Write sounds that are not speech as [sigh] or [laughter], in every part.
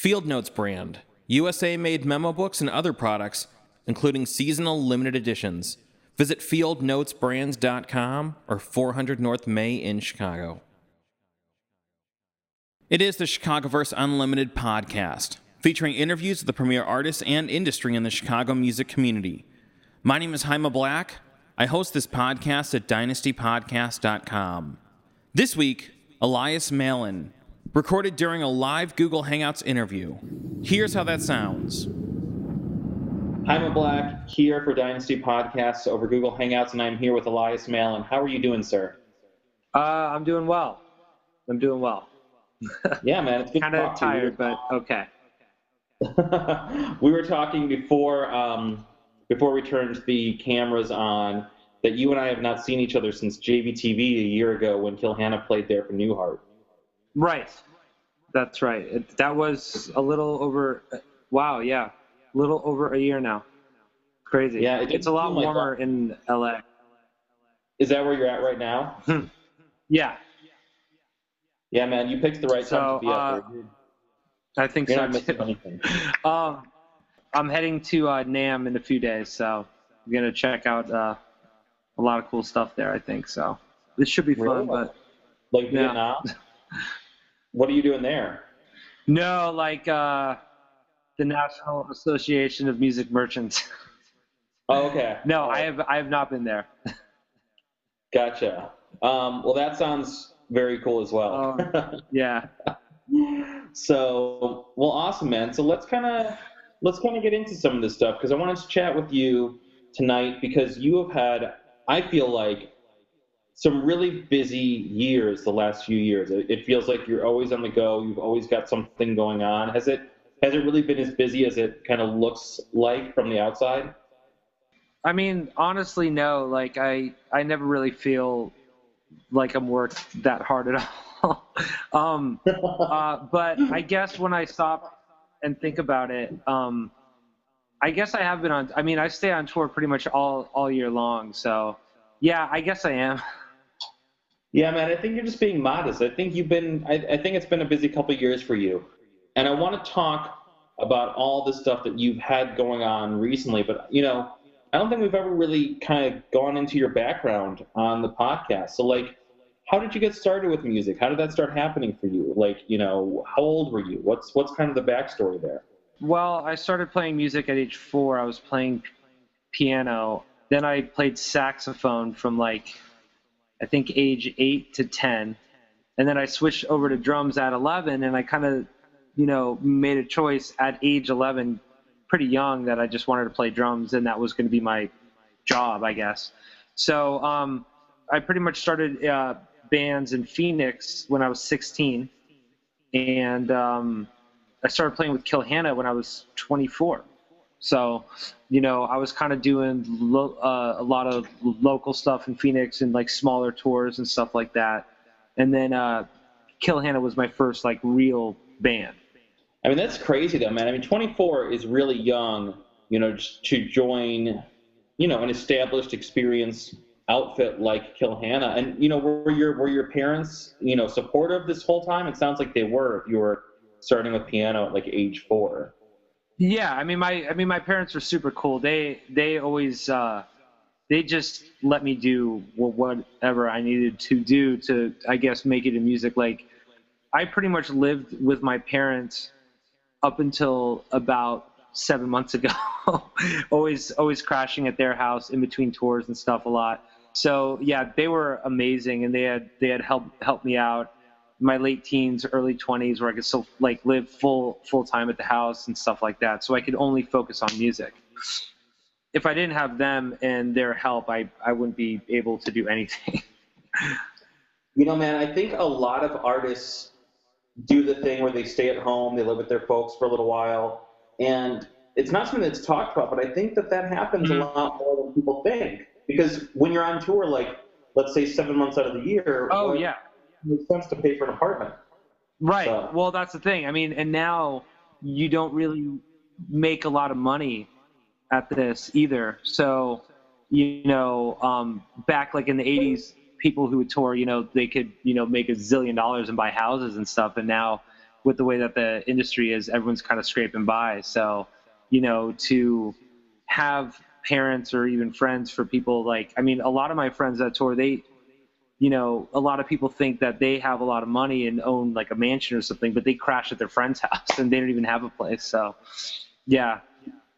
Field Notes brand, USA made memo books and other products, including seasonal limited editions. Visit fieldnotesbrands.com or 400 North May in Chicago. It is the Chicagoverse Unlimited podcast, featuring interviews with the premier artists and industry in the Chicago music community. My name is Jaime Black. I host this podcast at dynastypodcast.com. This week, Elias Malin, recorded during a live Google Hangouts interview. Here's how that sounds. Jaime Black here for Dynasty Podcasts over Google Hangouts, and I'm here with Elias Malin. How are you doing, sir? Uh, I'm doing well. I'm doing well. [laughs] yeah, man, it's kind of tired, but okay. [laughs] we were talking before um, before we turned the cameras on that you and I have not seen each other since JVTV a year ago when Kill Hannah played there for New Heart. Right. That's right. It, that was a little over. Wow. Yeah, a little over a year now. Crazy. Yeah, it it's a lot warmer like in LA. Is that where you're at right now? yeah. Yeah, man, you picked the right so, time to be uh, up there. I think you're so. Anything. [laughs] um, I'm heading to uh, NAMM in a few days, so I'm gonna check out uh, a lot of cool stuff there. I think so. This should be fun, really? but like yeah. Vietnam. [laughs] what are you doing there? No, like uh, the National Association of Music Merchants. Oh, okay. [laughs] no. I have I have not been there. gotcha. Um, well, that sounds very cool as well. Um, [laughs] yeah. so, well, awesome, man. So let's kind of let's kind of get into some of this stuff because I wanted to chat with you tonight because you have had, I feel like, some really busy years the last few years. It, feels like you're always on the go. You've always got something going on. Has it has it really been as busy as it kind of looks like from the outside? I mean, honestly, no. Like I, I never really feel like I'm worked that hard at [laughs] all. um, uh, but I guess when I stop and think about it, um, I guess I have been on. I mean, I stay on tour pretty much all all year long. So, yeah, I guess I am. [laughs] Yeah, man. I think you're just being modest. I think you've been. I, I think it's been a busy couple years for you, and I want to talk about all the stuff that you've had going on recently. But you know, I don't think we've ever really kind of gone into your background on the podcast. So, like, how did you get started with music? How did that start happening for you? Like, you know, how old were you? What's what's kind of the backstory there? Well, I started playing music at age four. I was playing piano. Then I played saxophone from like, I think age eight to ten, and then I switched over to drums at eleven. And I kind of, you know, made a choice at age eleven pretty young that I just wanted to play drums and that was going to be my job, I guess. So um, I pretty much started uh, bands in Phoenix when I was 16, and um, I started playing with Kill Hannah when I was 24. So, you know, I was kind of doing lo- uh, a lot of local stuff in Phoenix and like smaller tours and stuff like that. And then uh, Kill Hannah was my first like real band. I mean, that's crazy though, man. I mean, 24 is really young, you know, to join, you know, an established experience outfit like Kill Hannah. And, you know, were your, were your parents, you know, supportive this whole time? It sounds like they were if you were starting with piano at like age four. Yeah. I mean, my, I mean, my parents were super cool. They, they always, uh, they just let me do whatever I needed to do to, I guess, make it in music. Like, I pretty much lived with my parents up until about seven months ago. [laughs] always, always crashing at their house in between tours and stuff a lot. So yeah, they were amazing, and they had they had helped helped me out my late teens, early twenties, where I could still like live full full time at the house and stuff like that. So I could only focus on music. If I didn't have them and their help, I I wouldn't be able to do anything. [laughs] you know, man, I think a lot of artists do the thing where they stay at home, they live with their folks for a little while, and it's not something that's talked about, but I think that that happens mm-hmm. a lot more than people think. Because when you're on tour, like let's say seven months out of the year, oh yeah, makes sense to pay for an apartment. Right. So. Well, that's the thing. I mean, and now you don't really make a lot of money at this either. So, you know, um, back like in the 80s, people who would tour, you know, they could, you know, make a zillion dollars and buy houses and stuff. And now with the way that the industry is, everyone's kind of scraping by. So, you know, to have parents or even friends for people like, I mean, a lot of my friends that tour, they, you know, a lot of people think that they have a lot of money and own like a mansion or something, but they crash at their friend's [laughs] house and they don't even have a place. So, yeah,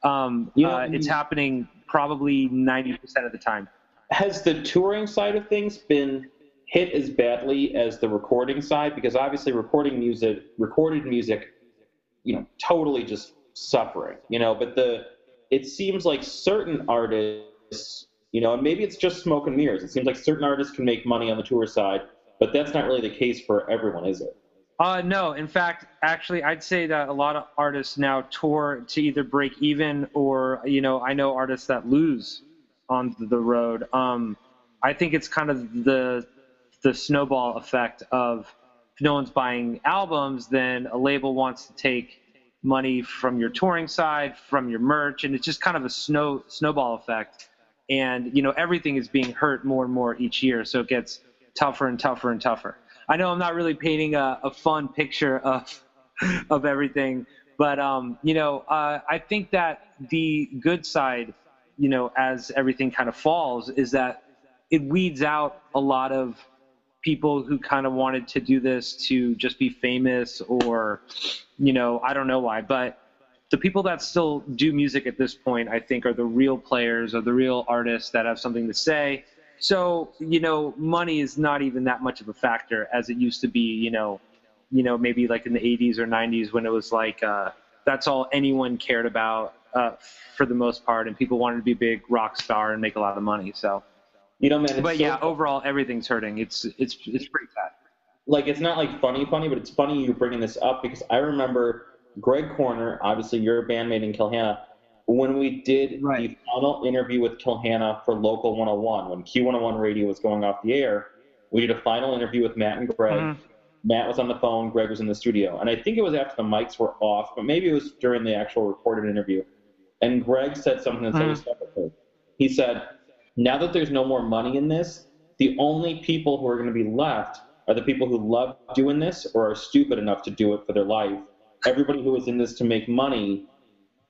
um, you know, uh, it's happening probably 90% of the time. Has the touring side of things been hit as badly as the recording side? Because obviously, recording music, recorded music, you know, totally just suffering, you know. But the it seems like certain artists, you know, and maybe it's just smoke and mirrors. It seems like certain artists can make money on the tour side, but that's not really the case for everyone, is it? Uh, no, in fact, actually, I'd say that a lot of artists now tour to either break even or, you know, I know artists that lose on the road. Um, I think it's kind of the the snowball effect of if no one's buying albums, then a label wants to take money from your touring side, from your merch, and it's just kind of a snow snowball effect. And you know, everything is being hurt more and more each year, so it gets tougher and tougher and tougher. I know I'm not really painting a, a fun picture of [laughs] of everything, but um, you know, uh, I think that the good side, you know, as everything kind of falls, is that it weeds out a lot of people who kind of wanted to do this to just be famous or, you know, I don't know why, but the people that still do music at this point, I think, are the real players or the real artists that have something to say so, you know, money is not even that much of a factor as it used to be, you know, you know, maybe like in the 80s or 90s when it was like uh, that's all anyone cared about uh, for the most part, and people wanted to be a big rock star and make a lot of money. So, you know, man. But so yeah, overall, everything's hurting. It's it's it's pretty sad. Like it's not like funny, funny, but it's funny you're bringing this up because I remember Greg Corner, obviously your bandmate in Kill Hannah when we did right. the final interview with Kill Hannah for Local 101, when Q101 radio was going off the air, we did a final interview with Matt and Greg. Mm-hmm. Matt was on the phone, Greg was in the studio. And I think it was after the mics were off, but maybe it was during the actual recorded interview. And Greg said something that mm-hmm. He said, Now that there's no more money in this, the only people who are going to be left are the people who love doing this or are stupid enough to do it for their life. Everybody who was in this to make money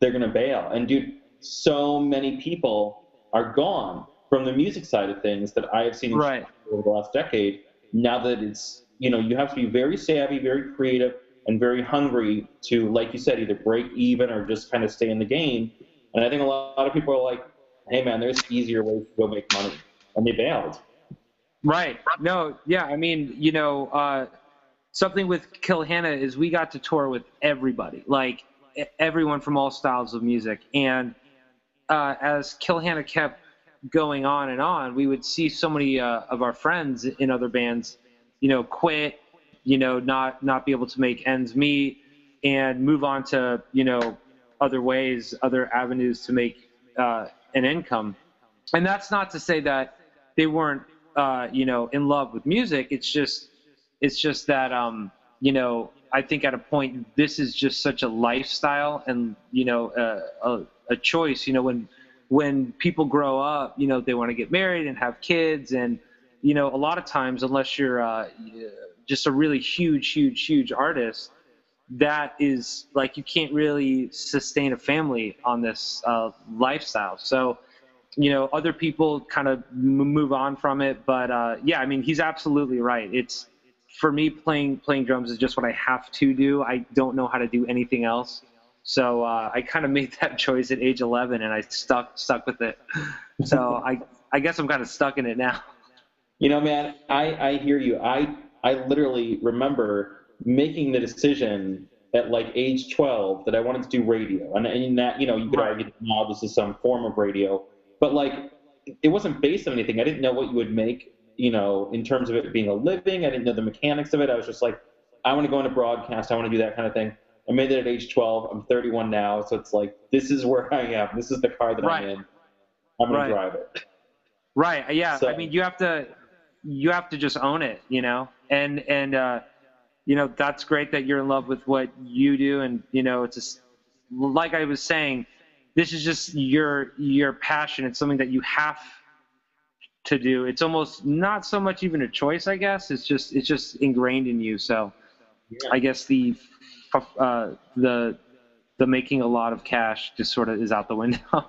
they're going to bail. And dude, so many people are gone from the music side of things that I have seen right. over the last decade. Now that it's, you know, you have to be very savvy, very creative, and very hungry to, like you said, either break even or just kind of stay in the game. And I think a lot of people are like, hey, man, there's easier ways to go make money. And they bailed. Right. No, yeah. I mean, you know, uh, something with Kill Hannah is we got to tour with everybody. Like, everyone from all styles of music. And uh, as Kill Hannah kept going on and on, we would see so many uh, of our friends in other bands, you know, quit, you know, not not be able to make ends meet, and move on to you know other ways, other avenues to make uh, an income. And that's not to say that they weren't, uh, you know, in love with music. It's just, it's just that, um, you know, I think at a point this is just such a lifestyle and you know a, a, a choice. You know when when people grow up, you know they want to get married and have kids, and you know a lot of times unless you're uh, just a really huge, huge, huge artist, that is like you can't really sustain a family on this uh, lifestyle. So you know other people kind of move on from it, but uh, yeah, I mean he's absolutely right. It's for me, playing playing drums is just what I have to do. I don't know how to do anything else. So uh, I kind of made [laughs] that choice at age 11, and I stuck stuck with it. So I I guess I'm kind of stuck in it now. You know, man, I I hear you. I I literally remember making the decision at like age 12 that I wanted to do radio, and in that you know you could right. argue now this is some form of radio, but like it wasn't based on anything. I didn't know what you would make you know, in terms of it being a living. I didn't know the mechanics of it. I was just like, I want to go into broadcast. I want to do that kind of thing. I made it at age 12. I'm 31 now, so it's like this is where I am. This is the car that right. I'm in. I'm gonna right. drive it. Right. Yeah. So, I mean, you have to you have to just own it, you know. And and uh, you know that's great that you're in love with what you do, and you know it's just like I was saying, this is just your your passion. It's something that you have to do. It's almost not so much even a choice, I guess. It's just it's just ingrained in you. So, yeah. I guess the uh, the the making a lot of cash just sort of is out the window. [laughs]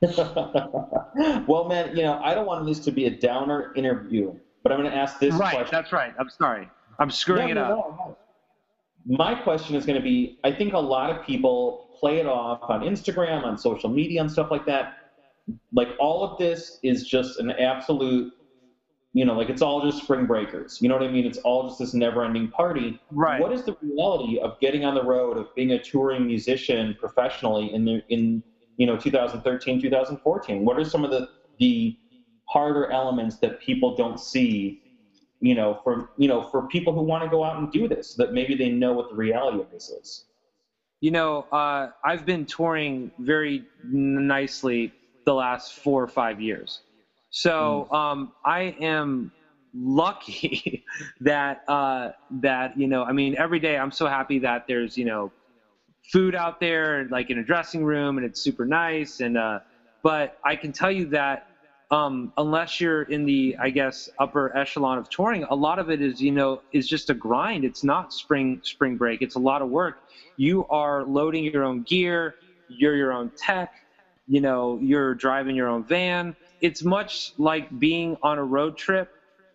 [laughs] well, man, you know, I don't want this to be a downer interview, but I'm going to ask this right, question. that's right. I'm sorry. I'm screwing no, it no, up. No, My question is going to be I think a lot of people play it off on Instagram, on social media, and stuff like that. Like all of this is just an absolute, you know, like it's all just spring breakers. You know what I mean? It's all just this never ending party. Right. What is the reality of getting on the road, of being a touring musician professionally in the, in you know 2013 2014 what are some of the the harder elements that people don't see you know for you know for people who want to go out and do this that maybe they know what the reality of this is you know uh, i've been touring very nicely the last four or five years so mm. um, i am lucky [laughs] that uh, that you know i mean every day i'm so happy that there's you know food out there, like in a dressing room, and it's super nice. And uh, but I can tell you that um, unless you're in the, I guess, upper echelon of touring, a lot of it is, you know, is just a grind. It's not spring spring break. It's a lot of work. You are loading your own gear. You're your own tech. You know, you're driving your own van. It's much like being on a road trip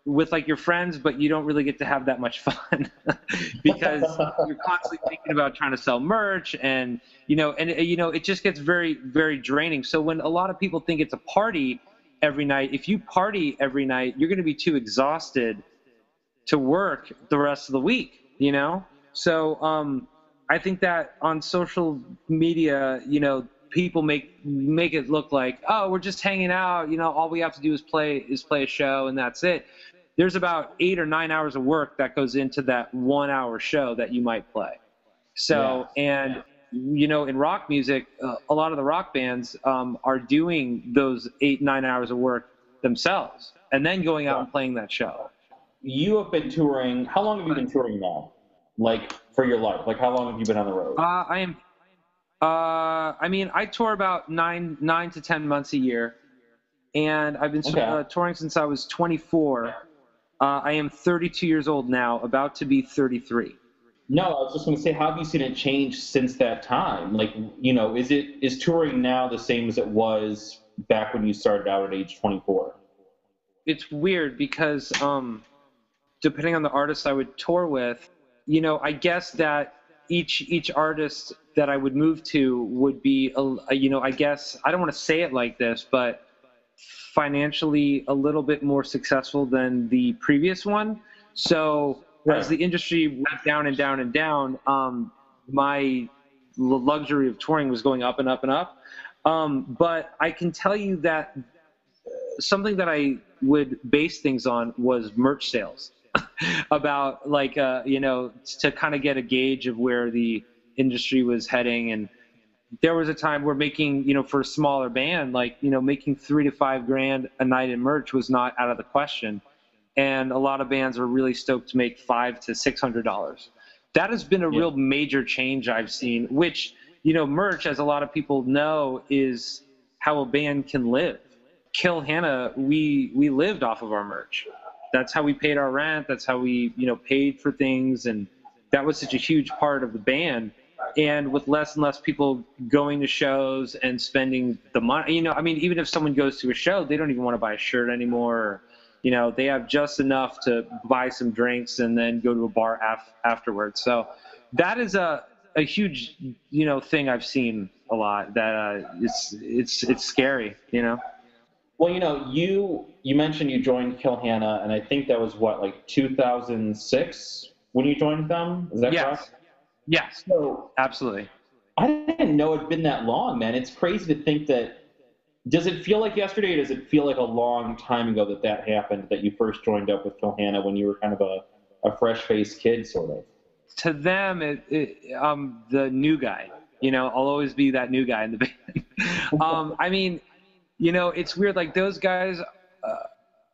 with like your friends, but you don't really get to have that much [laughs] fun [laughs] because [laughs] you're constantly thinking about trying to sell merch and you know and you know it just gets very very draining. So when a lot of people think it's a party every night, if you party every night, you're going to be too exhausted to work the rest of the week, you know? So um I think that on social media, you know, people make make it look like, oh, we're just hanging out. You know, all we have to do is play is play a show, and that's it there's about eight or nine hours of work that goes into that one hour show that you might play. So, yeah. and, yeah. you know, in rock music, uh, a lot of the rock bands um, are doing those eight, nine hours of work themselves and then going out yeah. and playing that show. You have been touring. How long have you been touring now? Like for your life? Like how long have you been on the road? Uh, I am. Uh, I mean, I tour about nine, nine to ten months a year, and I've been okay. uh, touring since I was 24 uh, I am 32 years old now, about to be 33. No, I was just going to say, how have you seen it change since that time? Like, you know, is it is touring now the same as it was back when you started out at age 24? It's weird because um, depending on the artist I would tour with, you know, I guess that each each artist that I would move to would be, a, you know, I guess I don't want to say it like this, but financially a little bit more successful than the previous one. So right. as the industry went down and down and down, um, my luxury of touring was going up and up and up. Um, but I can tell you that something that I would base things on was merch sales. [laughs] about like uh, you know to kind of get a gauge of where the industry was heading and there was a time where making, you know, for a smaller band, like, you know, making three to five grand a night in merch was not out of the question. And a lot of bands are really stoked to make five to six hundred dollars. That has been a yeah. real major change I've seen, which, you know, merch, as a lot of people know, is how a band can live. Kill Hannah, we we lived off of our merch. That's how we paid our rent. That's how we, you know, paid for things, and that was such a huge part of the band and with less and less people going to shows and spending the money you know i mean even if someone goes to a show they don't even want to buy a shirt anymore or, you know they have just enough to buy some drinks and then go to a bar af- afterwards so that is a, a huge you know thing i've seen a lot that uh, it's it's it's scary you know well you know you you mentioned you joined Kill Hannah, and i think that was what like 2006 when you joined them is that yes. correct Yes. So absolutely. I didn't know it'd been that long, man. It's crazy to think that. Does it feel like yesterday, or does it feel like a long time ago that that happened? That you first joined up with Kill Hannah when you were kind of a, a fresh-faced kid, sort of. To them, it, it, I'm the new guy. You know, I'll always be that new guy in the [laughs] band. [laughs] um, I mean, you know, it's weird. Like those guys, uh,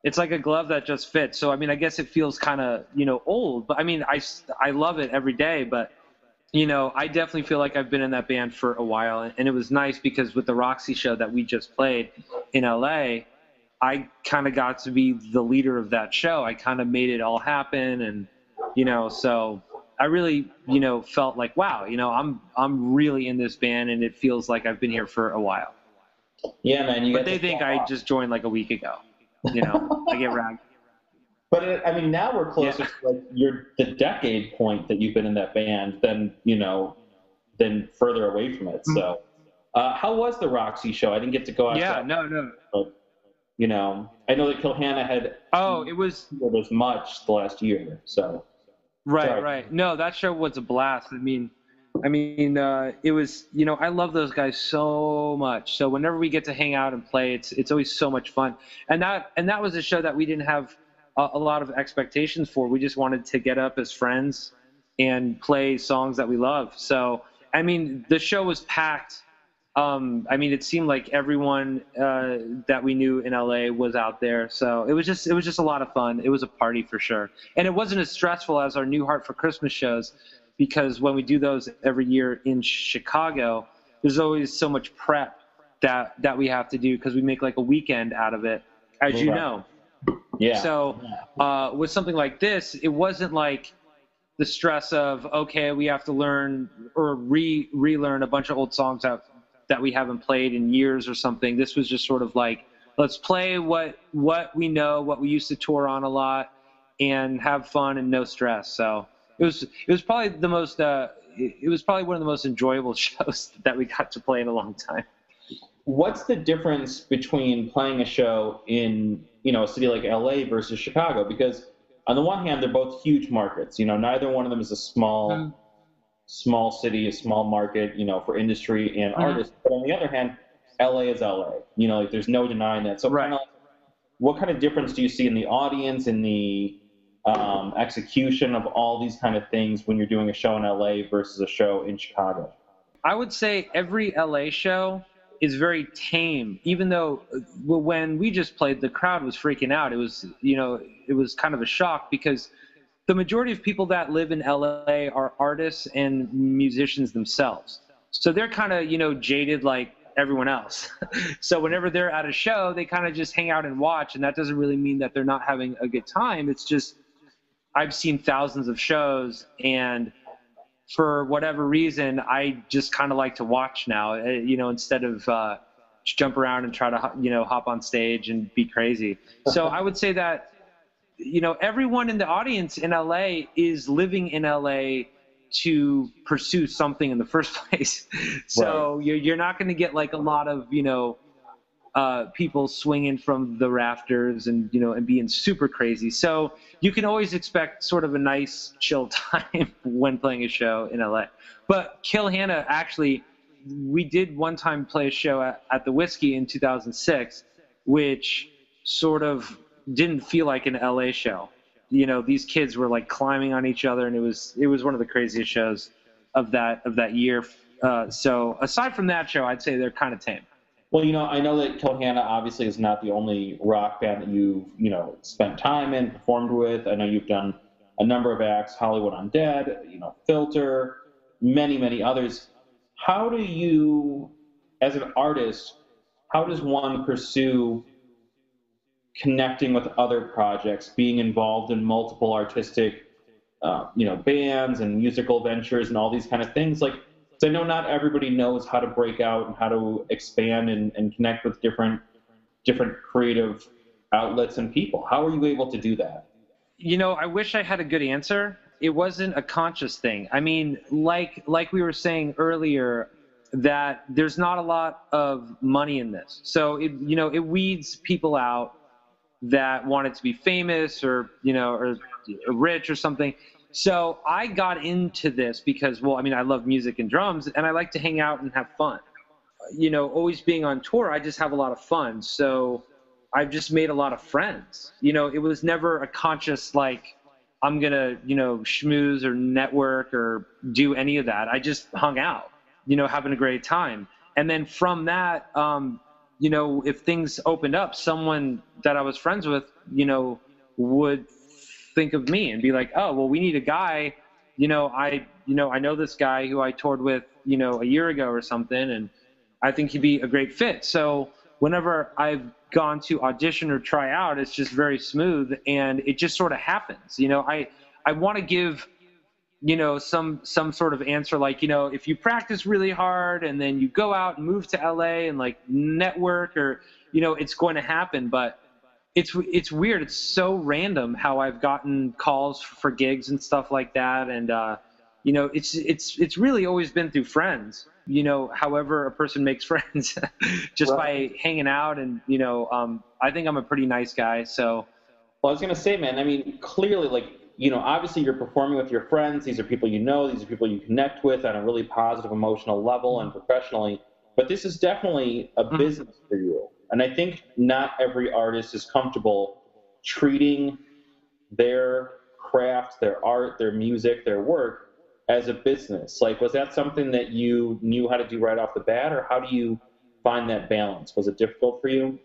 it's like a glove that just fits. So I mean, I guess it feels kind of you know old, but I mean, I I love it every day. But you know, I definitely feel like I've been in that band for a while, and it was nice because with the Roxy show that we just played in LA, I kind of got to be the leader of that show. I kind of made it all happen, and you know, so I really, you know, felt like, wow, you know, I'm I'm really in this band, and it feels like I've been here for a while. Yeah, man. but they think I just joined like a week ago. You know, I get ragged. But it, I mean, now we're closer yeah. to like your the decade point that you've been in that band than you know, than further away from it. Mm-hmm. So, uh, how was the Roxy show? I didn't get to go out. Yeah, no, no. But, you know, I know that Kilhanna had. Oh, it was. It was much the last year, so. Right, Sorry. right. No, that show was a blast. I mean, I mean, uh, it was. You know, I love those guys so much. So whenever we get to hang out and play, it's it's always so much fun. And that and that was a show that we didn't have a, a lot of expectations for. We just wanted to get up as friends and play songs that we love. So I mean, the show was packed. Um, I mean, it seemed like everyone uh, that we knew in LA was out there. So it was just it was just a lot of fun. It was a party for sure, and it wasn't as stressful as our New Heart for Christmas shows, because when we do those every year in Chicago, there's always so much prep that that we have to do because we make like a weekend out of it, as you know. Yeah. So uh, with something like this, it wasn't like the stress of okay, we have to learn or re relearn a bunch of old songs that that we haven't played in years or something. This was just sort of like let's play what what we know, what we used to tour on a lot, and have fun and no stress. So it was it was probably the most uh, it was probably one of the most enjoyable [laughs] shows that we got to play in a long time. What's the difference between playing a show in you know a city like LA versus Chicago? Because on the one hand, they're both huge markets. You know, neither one of them is a small mm. small city, a small market. You know, for industry and mm. artists. But on the other hand, LA is LA. You know, like there's no denying that. So, right. kind of, what kind of difference do you see in the audience, in the um, execution of all these kind of things when you're doing a show in LA versus a show in Chicago? I would say every LA show is very tame. Even though when we just played, the crowd was freaking out. It was, you know, it was kind of a shock because the majority of people that live in LA are artists and musicians themselves. So they're kind of, you know, jaded like everyone else. [laughs] so whenever they're at a show, they kind of just hang out and watch. And that doesn't really mean that they're not having a good time. It's just, I've seen thousands of shows and for whatever reason, I just kind of like to watch now, eh, you know, instead of uh, jump around and try to, you know, hop on stage and be crazy. [laughs] So I would say that, you know, everyone in the audience in LA is living in LA to pursue something in the first [laughs] place. so right. you're, you're not going to get like a lot of, you know, uh, people swinging from the rafters and you know and being super crazy. So you can always expect sort of a nice [laughs] chill time when playing a show in LA. But Kill Hannah actually, we did one time play a show at, at the Whisky in 2006, which sort of didn't feel like an LA show. You know, these kids were like climbing on each other, and it was it was one of the craziest shows of that of that year. Uh, so aside from that show, I'd say they're kind of tame. Well, you know, I know that Kill Hannah obviously is not the only rock band that you've, you know, spent time in, performed with. I know you've done a number of acts, Hollywood Undead, you know, Filter, many, many others. How do you, as an artist, how does one pursue connecting with other projects, being involved in multiple artistic, uh, you know, bands and musical ventures and all these kind of things? Like, I know not everybody knows how to break out and how to expand and, and connect with different different creative outlets and people. How are you able to do that? You know, I wish I had a good answer. It wasn't a conscious thing. I mean, like like we were saying earlier, that there's not a lot of money in this. So it you know it weeds people out that wanted to be famous or you know or, or rich or something so I got into this because, well, I mean, I love music and drums, and I like to hang out and have fun. You know, always being on tour, I just have a lot of fun. So I've just made a lot of friends. You know, it was never a conscious like I'm gonna, you know, schmooze or network or do any of that. I just hung out, you know, having a great time. And then from that, um, you know, if things opened up, someone that I was friends with, you know, would think of me and be like, oh, well, we need a guy. You know, I, you know, I know this guy who I toured with, you know, a year ago or something, and I think he'd be a great fit. So whenever I've gone to audition or try out, it's just very smooth, and it just sort of happens. You know, I, I want to give you know some some sort of answer like you know if you practice really hard and then you go out and move to LA and like network or you know it's going to happen but it's it's weird it's so random how I've gotten calls for gigs and stuff like that and uh you know it's it's it's really always been through friends you know however a person makes [laughs] friends just right. by hanging out and you know um I think I'm a pretty nice guy so well I was going to say man I mean clearly like you know, obviously you're performing with your friends. These are people you know. These are people you connect with on a really positive emotional level and professionally. But this is definitely a mm-hmm. business for you. And I think not every artist is comfortable treating their craft, their art, their music, their work as a business. Like, was that something that you knew how to do right off the bat, or how do you find that balance? Was it difficult for you?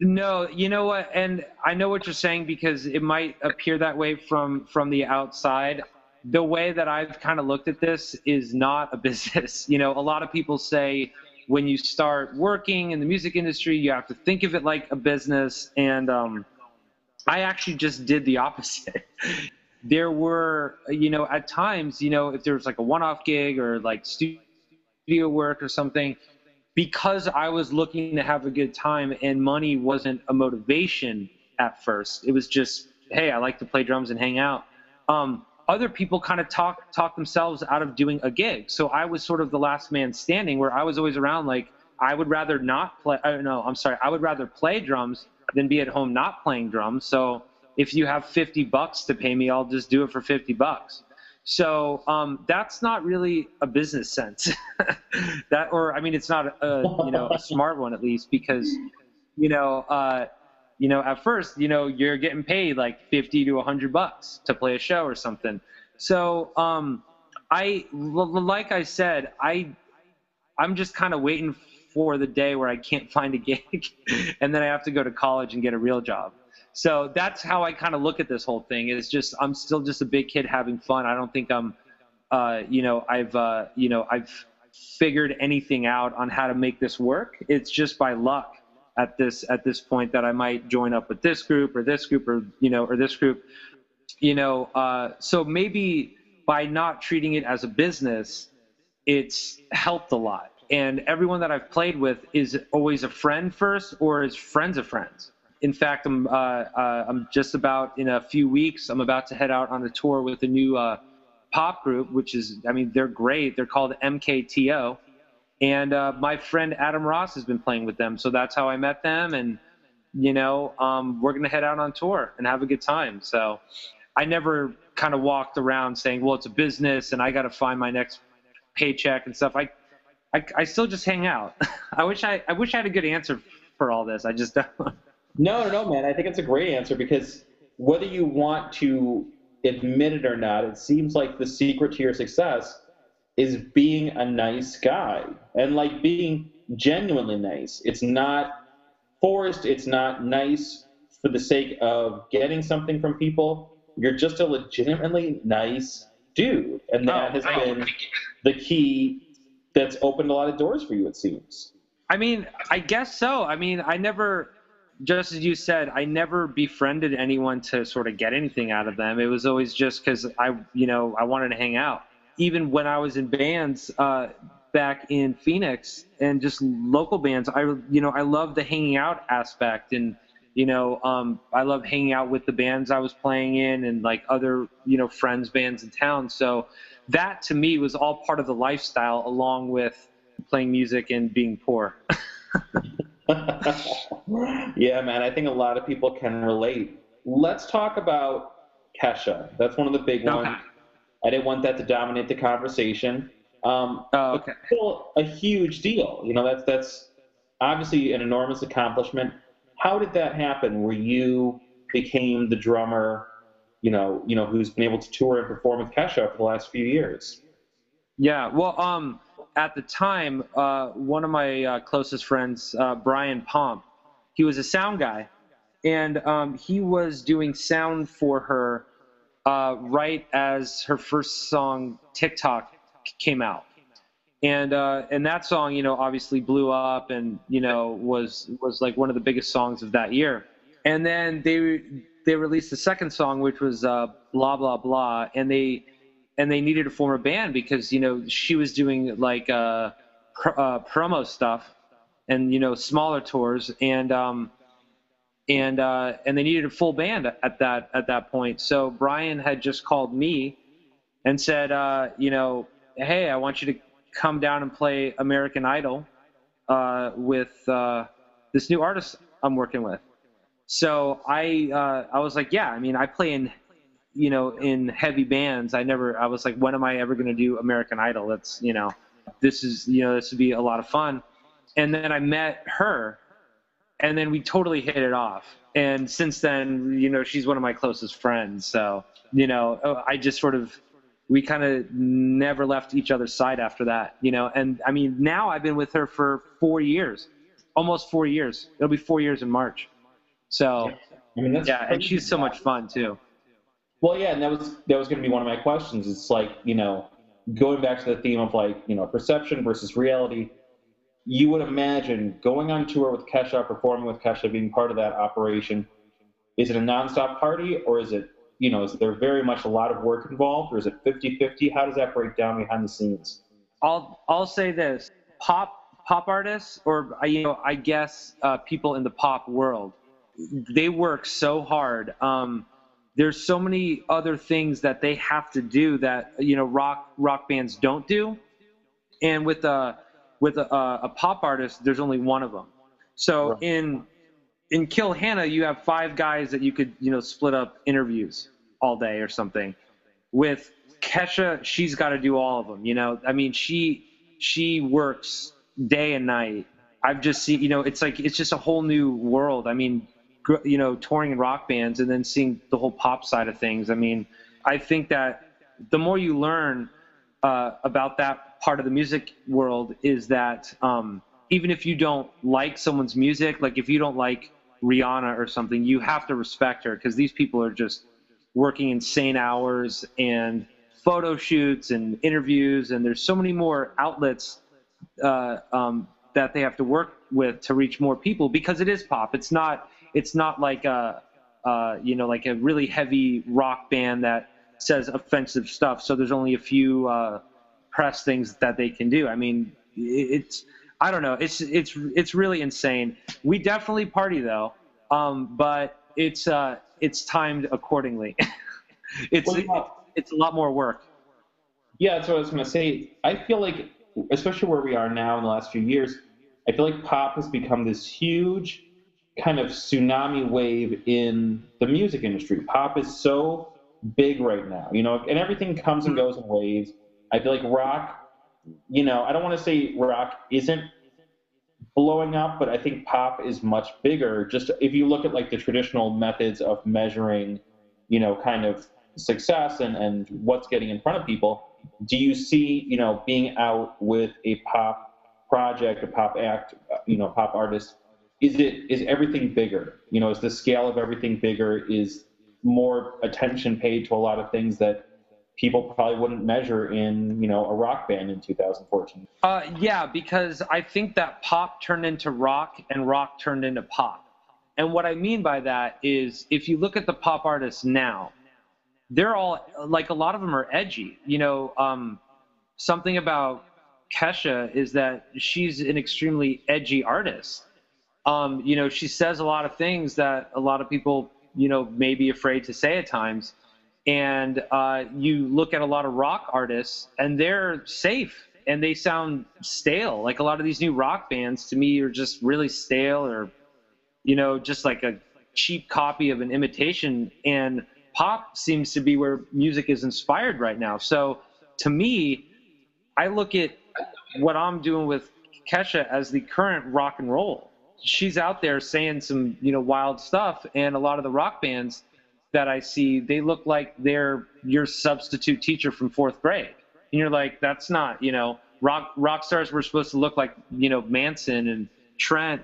No, you know what, and I know what you're saying because it might appear that way from from the outside. The way that I've kind of looked at this is not a [laughs] business. You know, a lot of people say when you start working in the music industry, you have to think of it like a business, and um, I actually just did the opposite. [laughs] there were, you know, at times, you know, if there was like a one-off gig or like studio work or something because I was looking to have a good time and money wasn't a motivation at first. It was just, hey, I like to play drums and hang out. Um, other people kind of talk talk themselves out of doing a gig. So I was sort of the last man standing where I was always around like I would rather not play don't know, I'm sorry, I would rather play drums than be at home not playing drums. So if you have 50 bucks to pay me, I'll just do it for 50 bucks. So um, that's not really a business sense. [laughs] that, or I mean, it's not a you know a smart one at least because you know uh, you know at first you know you're getting paid like fifty to hundred bucks to play a show or something. So um, I like I said I I'm just kind of waiting for the day where I can't [laughs] find a gig and then I have to go to college and get a real job. So that's how I kind of look at this whole thing. Is just I'm still just a big kid having fun. I don't think I'm, uh, you know, I've uh, you know I've figured anything out on how to make this work. It's just by luck at this at this point that I might join up with this group or this group or you know or this group, you know. Uh, so maybe by not treating it as a business, it's helped a lot. And everyone that I've played with is always a friend first or is friends of friends in fact, I'm uh, uh, I'm just about in a few weeks. I'm about to head out on a tour with a new uh, pop group, which is I mean they're great. They're called MKTO, and uh, my friend Adam Ross has been playing with them. So that's how I met them, and you know um, we're gonna head out on tour and have a good time. So I never kind of walked around saying, well, it's a business and I got to find my next paycheck and stuff. I, I I still just hang out. [laughs] I wish I I wish I had a good answer for all this. I just [laughs] don't. No, no, no, man. I think it's a great answer because whether you want to admit it or not, it seems like the secret to your success is being a nice guy and like being genuinely nice. It's not forced, it's not nice for the sake of getting something from people. You're just a legitimately nice dude. And that oh, has oh. been the key that's opened a lot of doors for you, it seems. I mean, I guess so. I mean, I never just as you said, I never befriended anyone to sort of get anything out of them. It was always just because I, you know, I wanted to hang out. Even when I was in bands uh, back in Phoenix and just local bands, I, you know, I love the hanging out aspect and, you know, um, I love hanging out with the bands I was playing in and like other, you know, friends bands in town. So that to me was all part of the lifestyle along with playing music and being poor. [laughs] yeah, man, I think a lot of people can relate. Let's talk about Kesha. That's one of the big okay. ones. I didn't want that to dominate the conversation. Um, oh, okay. still a huge deal. You know, that's that's obviously an enormous accomplishment. How did that happen? Where you became the drummer, you know, you know, who's been able to tour and perform with Kesha for the last few years? Yeah, well, um, at the time, uh, one of my uh, closest friends, uh, Brian Pomp, he was a sound guy, and um, he was doing sound for her uh, right as her first song Tik Tok came out, and uh, and that song, you know, obviously blew up, and you know was was like one of the biggest songs of that year. And then they they released the second song, which was uh, blah blah blah, and they and they needed to form a band because you know she was doing like uh, pr- uh, promo stuff and you know smaller tours. And um, and uh, and they needed a full band at that at that point. So Brian had just called me and said, uh, you know, hey, I want you to come down and play American Idol uh, with uh, this new artist I'm working with. So I uh, I was like, yeah, I mean, I play in you know in heavy bands. I never I was like, when am I ever going to do American Idol? That's you know, this is you know this would be a lot of fun. And then I met her, and then we totally hit it off. And since then, you know, she's one of my closest friends. So you know, uh, I just sort of we kind of never left each other's side after that, you know. And I mean, now I've been with her for four years, almost four years. It'll be four years in March. So, I mean, yeah, and she's so much fun too. Well, yeah, and that was that was going to be one of my questions. It's like you know, going back to the theme of like you know perception versus reality. You would imagine going on tour with Kesha, performing with Kesha, being part of that operation. Is it a nonstop party or is it you know, is there very much a lot of work involved, or is it 50-50? How does that break down behind the scenes? I'll I'll say this: pop pop artists, or you know, I guess uh, people in the pop world, they work so hard. Um, there's so many other things that they have to do that you know rock rock bands don't do, and with a with a, a pop artist, there's only one of them. So right. in in Kill Hannah, you have five guys that you could, you know, split up interviews all day or something. With Kesha, she's got to do all of them. You know, I mean, she she works day and night. I've just seen, you know, it's like it's just a whole new world. I mean, you know, touring in rock bands and then seeing the whole pop side of things. I mean, I think that the more you learn uh, about that part of the music world is that um, even if you don't like someone's music, like if you don't like Rihanna or something, you have to respect her because these people are just working insane hours and photo shoots and interviews, and there's so many more outlets uh, um, that they have to work with to reach more people because it is pop. It's not. It's not like a, uh, you know, like a really heavy rock band that says offensive stuff. So there's only a few uh, press things that they can do. I mean, it's I don't know. It's it's it's really insane. We definitely party though, um, but it's uh, it's timed accordingly. [laughs] it's well, it's a lot more work. Yeah, that's what I was gonna say. I feel like, especially where we are now in the last few years, I feel like pop has become this huge kind of tsunami wave in the music industry. Pop is so big right now, you know, and everything comes and mm-hmm. goes in waves. I feel like rock you know, I don't want to say rock isn't blowing up, but I think pop is much bigger. Just if you look at like the traditional methods of measuring, you know, kind of success and, and what's getting in front of people, do you see, you know, being out with a pop project, a pop act, uh, you know, pop artist, is it is everything bigger? You know, is the scale of everything bigger? Is more attention paid to a lot of things that people probably wouldn't measure in you know a rock band in 2014 uh, yeah because i think that pop turned into rock and rock turned into pop. And what i mean by that is if you look at the pop artists now they're all like a lot of them are edgy. You know um, something about kesha is that she's an extremely edgy artist. Um, you know she says a lot of things that a lot of people you know may be afraid to say at times and uh, you look at a lot of rock artists and they're safe and they sound stale. Like a lot of these new rock bands to me are just really stale or you know just like a cheap copy of an imitation and pop seems to be where music is inspired right now. So to me i look at what i'm doing with kesha as the current rock and roll. She's out there saying some you know wild stuff and a lot of the rock bands that I see, they look like they're your substitute teacher from fourth grade. And you're like, that's not, you know, rock rock stars were supposed to look like, you know, Manson and Trent,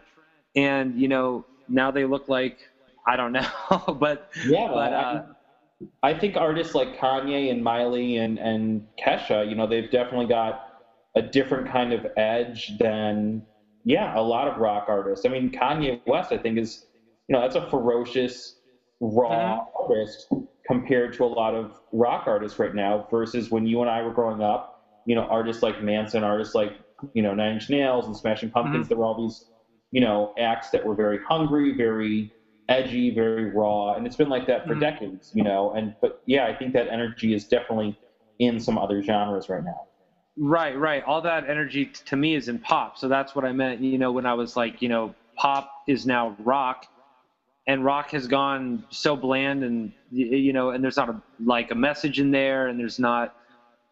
and you know, now they look like I don't know, [laughs] but yeah, but. Uh, I think artists like Kanye and Miley and, and Kesha, you know, they've definitely got a different kind of edge than, yeah, a lot of rock artists. I mean, Kanye West, I think, is, you know, that's a ferocious raw mm-hmm. artist. compared to a lot of rock artists right now versus when you and I were growing up, you know, artists like Manson, artists like, you know, Nine Inch Nails and Smashing Pumpkins, mm-hmm. there were all these, you know, acts that were very hungry, very edgy, very raw, and it's been like that for mm-hmm. decades, you know. And but yeah, I think that energy is definitely in some other genres right now. Right, right. All that energy t- to me is in pop. So that's what I meant, you know, when I was like, you know, pop is now rock and rock has gone so bland and you know and there's not a like a message in there and there's not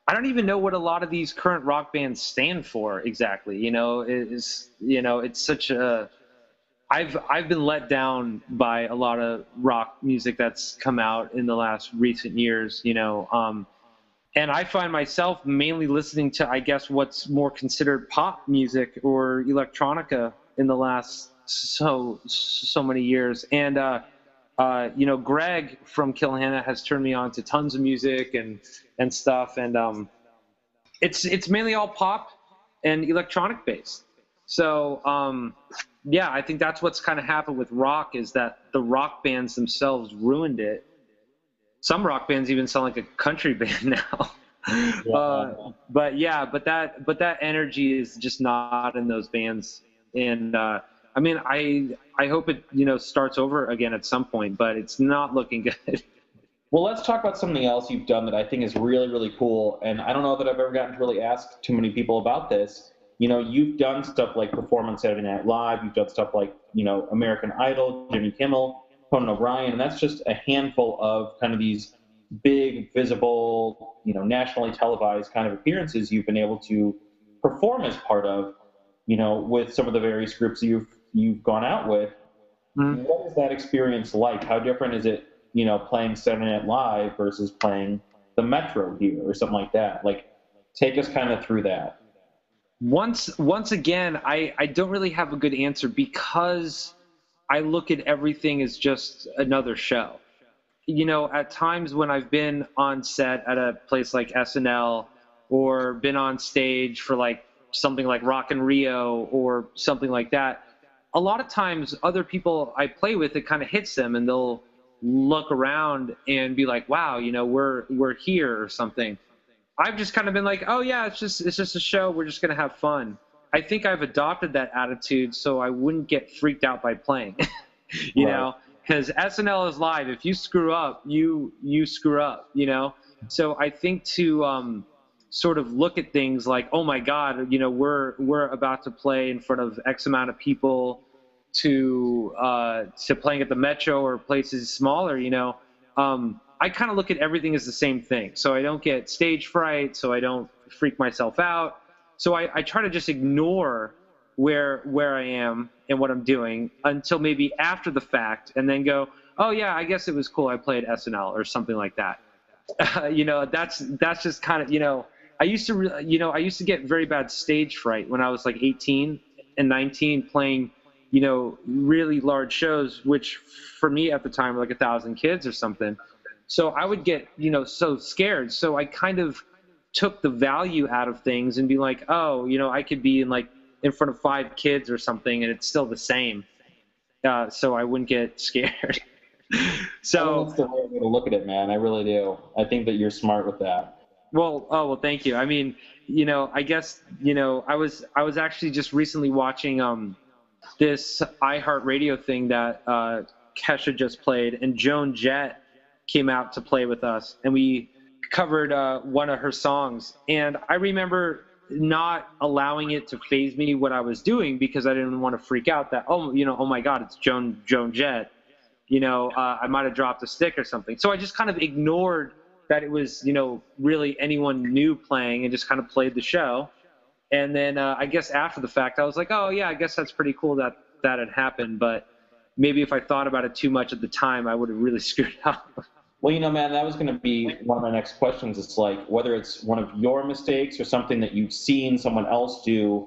I don't even know what a lot of these current rock bands stand for exactly. You know, is you know, it's such a I've I've been let down by a lot of rock music that's come out in the last recent years. You know, um, and I find myself mainly listening to I guess what's more considered pop music or electronica in the last so so many years. And uh, uh, you know, Greg from Kill Hannah has turned me on to tons of music and and stuff. And um, it's it's mainly all pop and electronic based. So um, yeah, I think that's what's kind of happened with rock is that the rock bands themselves ruined it. Some rock bands even sound like a country [laughs] band now. Yeah. Uh, but yeah, but that but that energy is just not in those bands, and uh, I mean, I I hope it you know starts over again at some point, but it's not looking [laughs] good. Well, let's talk about something else you've done that I think is really really cool, and I don't know that I've ever gotten to really ask too many people about this. You know, you've done stuff like perform on Saturday Night Live. You've done stuff like you know American Idol, Jimmy Kimmel, Conan O'Brien, and that's just a handful of kind of these big, visible, you know, nationally televised kind of appearances you've been able to perform as part of, you know, with some of the various groups you've you've gone out with. Mm-hmm. What is that experience like? How different is it, you know, playing Saturday Night Live versus playing the Metro here or something like that? Like, take us kind of through that. Once, once again, I, I don't really have a good answer because I look at everything as just another show. You know, at times when I've been on set at a place like SNL or been on stage for like something like Rock in Rio or something like that, a lot of times other people I play with, it kind of hits them and they'll look around and be like, wow, you know, we're, we're here or something. I've just kind of been like, oh yeah, it's just, it's just a show. We're just going to have fun. I think I've adopted that attitude so I wouldn't get freaked out by playing, [laughs] you right. know, because SNL is live. If you screw up, you, you screw up, you know? So I think to, um, sort of look at things like, oh my God, you know, we're we're about to play in front of X amount of people, to uh, to playing at the Metro or places smaller, you know. Um, I kind of look at everything as the same thing, so I don't get stage fright, so I don't freak myself out. So I, I try to just ignore where where I am and what I'm doing until maybe after the fact, and then go, oh yeah, I guess it was cool. I played SNL or something like that. Uh, [laughs] you know, that's that's just kind of you know I used to, you know, I used to get very bad stage fright when I was like 18 and 19 playing, you know, really large shows, which for me at the time were like a thousand kids or something. So I would get, you know, so scared. So I kind of took the value out of things and be like, oh, you know, I could be in like in front of five kids or something and it's still the same. Uh, so I wouldn't get [laughs] scared. so that's the right way to look at it, man. I really do. I think that you're smart with that. Well, oh well, thank you. I mean, you know, I guess you know, I was I was actually just recently watching um this iHeartRadio thing that uh, Kesha just played, and Joan Jett came out to play with us, and we covered uh, one of her songs. And I remember not allowing it to phase me what I was doing because I didn't want to freak out that oh you know oh my God it's Joan Joan Jett, you know uh, I might have dropped a stick or something. So I just kind of ignored that it was you know really anyone new playing and just kind of played the show. And then uh, I guess after the fact, I was like, oh yeah, I guess that's pretty cool that that had happened. But maybe if I thought about it too much at the time, I would have really [laughs] screwed up. Well, you know, man, that was going to be one of my next questions. It's like whether it's one of your mistakes or something that you've seen someone else do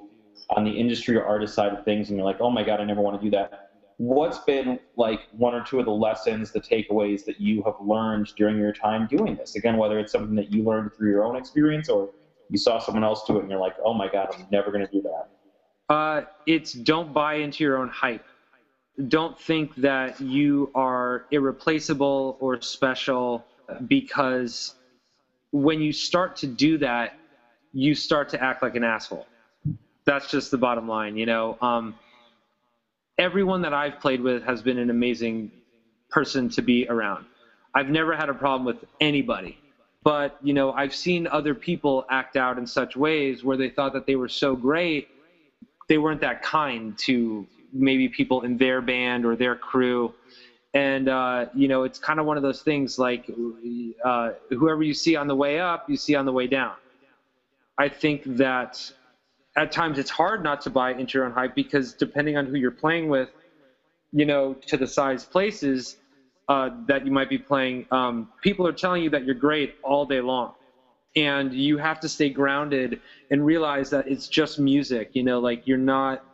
on the industry or artist side of things, and you're like, oh my god, I never want to do that what's been like one or two of the lessons, the takeaways that you have learned during your time doing this? Again, whether it's something that you learned through your own experience or you saw someone else do it and you're like, oh my God, I'm never going to do that. Uh, it's don't buy into your own hype. Don't think that you are irreplaceable or special because when you start to do that, you start to act like an asshole. That's just the bottom line, you know. Um, everyone that I've played with has been an amazing person to be around. I've never had a problem with anybody. But, you know, I've seen other people act out in such ways where they thought that they were so great, they weren't that kind to maybe people in their band or their crew. And, uh, you know, it's kind of one of those things like uh, whoever you see on the way up, you see on the way down. I think that at times it's hard not to buy into your own hype because depending on who you're playing with, you know, to the size places, uh, that you might be playing, um, people are telling you that you're great all day long. And you have to stay grounded and realize that it's just music. You know, like you're not,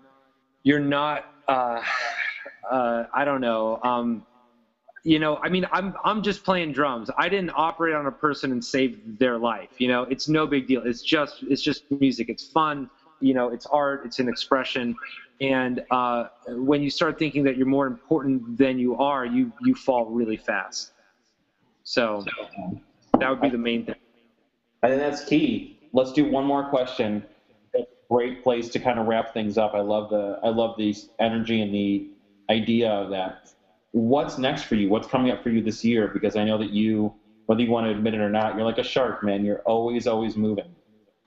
you're not, uh, [sighs] uh, I don't know. Um, you know, I mean, I'm I'm just playing drums. I didn't operate on a person and save their life. You know, it's no big deal. It's just it's just music. It's fun. You know, it's art. It's an expression. And uh, when you start thinking that you're more important than you are, you you fall really fast. So that would be the main thing. I think that's key. Let's do one more question. Great place to kind of wrap things up. I love the I love the energy and the idea of that. What's next for you? What's coming up for you this year? Because I know that you, whether you want to admit it or not, you're like a shark, man. You're always always moving.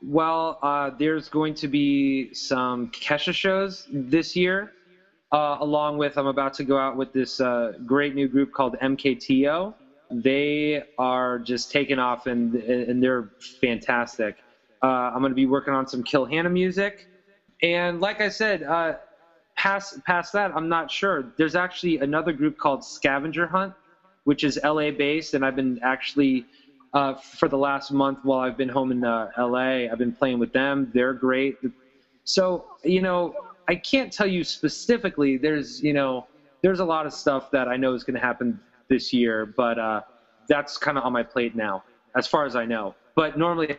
Well, uh, there's going to be some Kesha shows this year, uh, along with I'm about to go out with this uh, great new group called MKTO. They are just taking off and and they're fantastic. Uh, I'm going to be working on some Kill Hannah music, and like I said, uh, past past that, I'm not sure. There's actually another group called Scavenger Hunt, which is LA based, and I've been actually uh, for the last month while I've been home in uh, LA. I've been playing with them. They're great. So, you know, I can't tell you specifically. There's, you know, there's a lot of stuff that I know is going to happen this year, but uh, that's kind of on my plate now, as far as I know. But normally,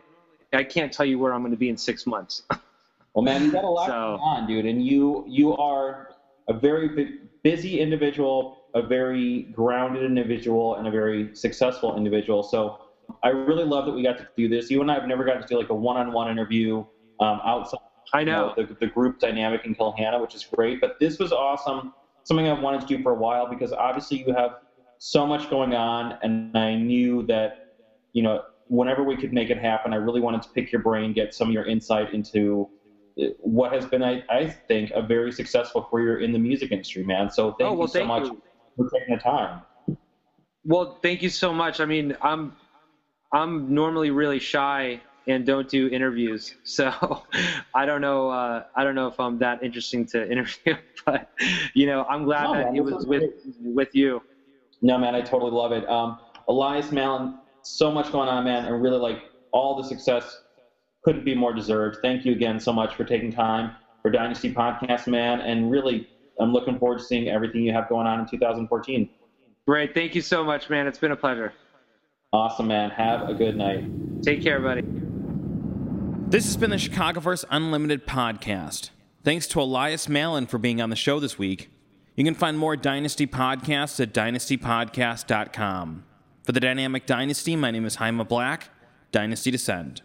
I can't tell you where I'm going to be in six months. [laughs] well, man, you got a lot so, going on, dude, and you you are a very busy individual, a very grounded individual, and a very successful individual. So I really love that we got to do this. You and I have never gotten to do like a one-on-one interview um, outside. I know, you know the, the group dynamic in Kill Hannah, which is great. But this was awesome. Something I've wanted to do for a while because obviously you have so much going on, and I knew that you know whenever we could make it happen, I really wanted to pick your brain, get some of your insight into uh, what has been, I, I think, a very successful career in the music industry, man. So thank oh, well, you so thank much you. for taking the time. Well, thank you so much. I mean, I'm I'm normally really shy and don't do interviews, [laughs] so I don't know. Uh, I don't know if I'm that interesting to [laughs] interview, but you know, I'm glad no, that man, it was with with you. No, man, I totally love it. Um, Elias Malin, so much going on, man, and really like all the success couldn't be more deserved. Thank you again so much for taking time for Dynasty Podcast, man, and really, I'm looking forward to seeing everything you have going on in 2014. Great, thank you so much, man. It's been a pleasure. Awesome, man. Have a good night. Take care, buddy. This has been the Chicagoverse Unlimited podcast. Thanks to Elias Malin for being on the show this week. You can find more Dynasty podcasts at dynastypodcast.com. For the Dynamic Dynasty, my name is Jaime Black. Dynasty Descend.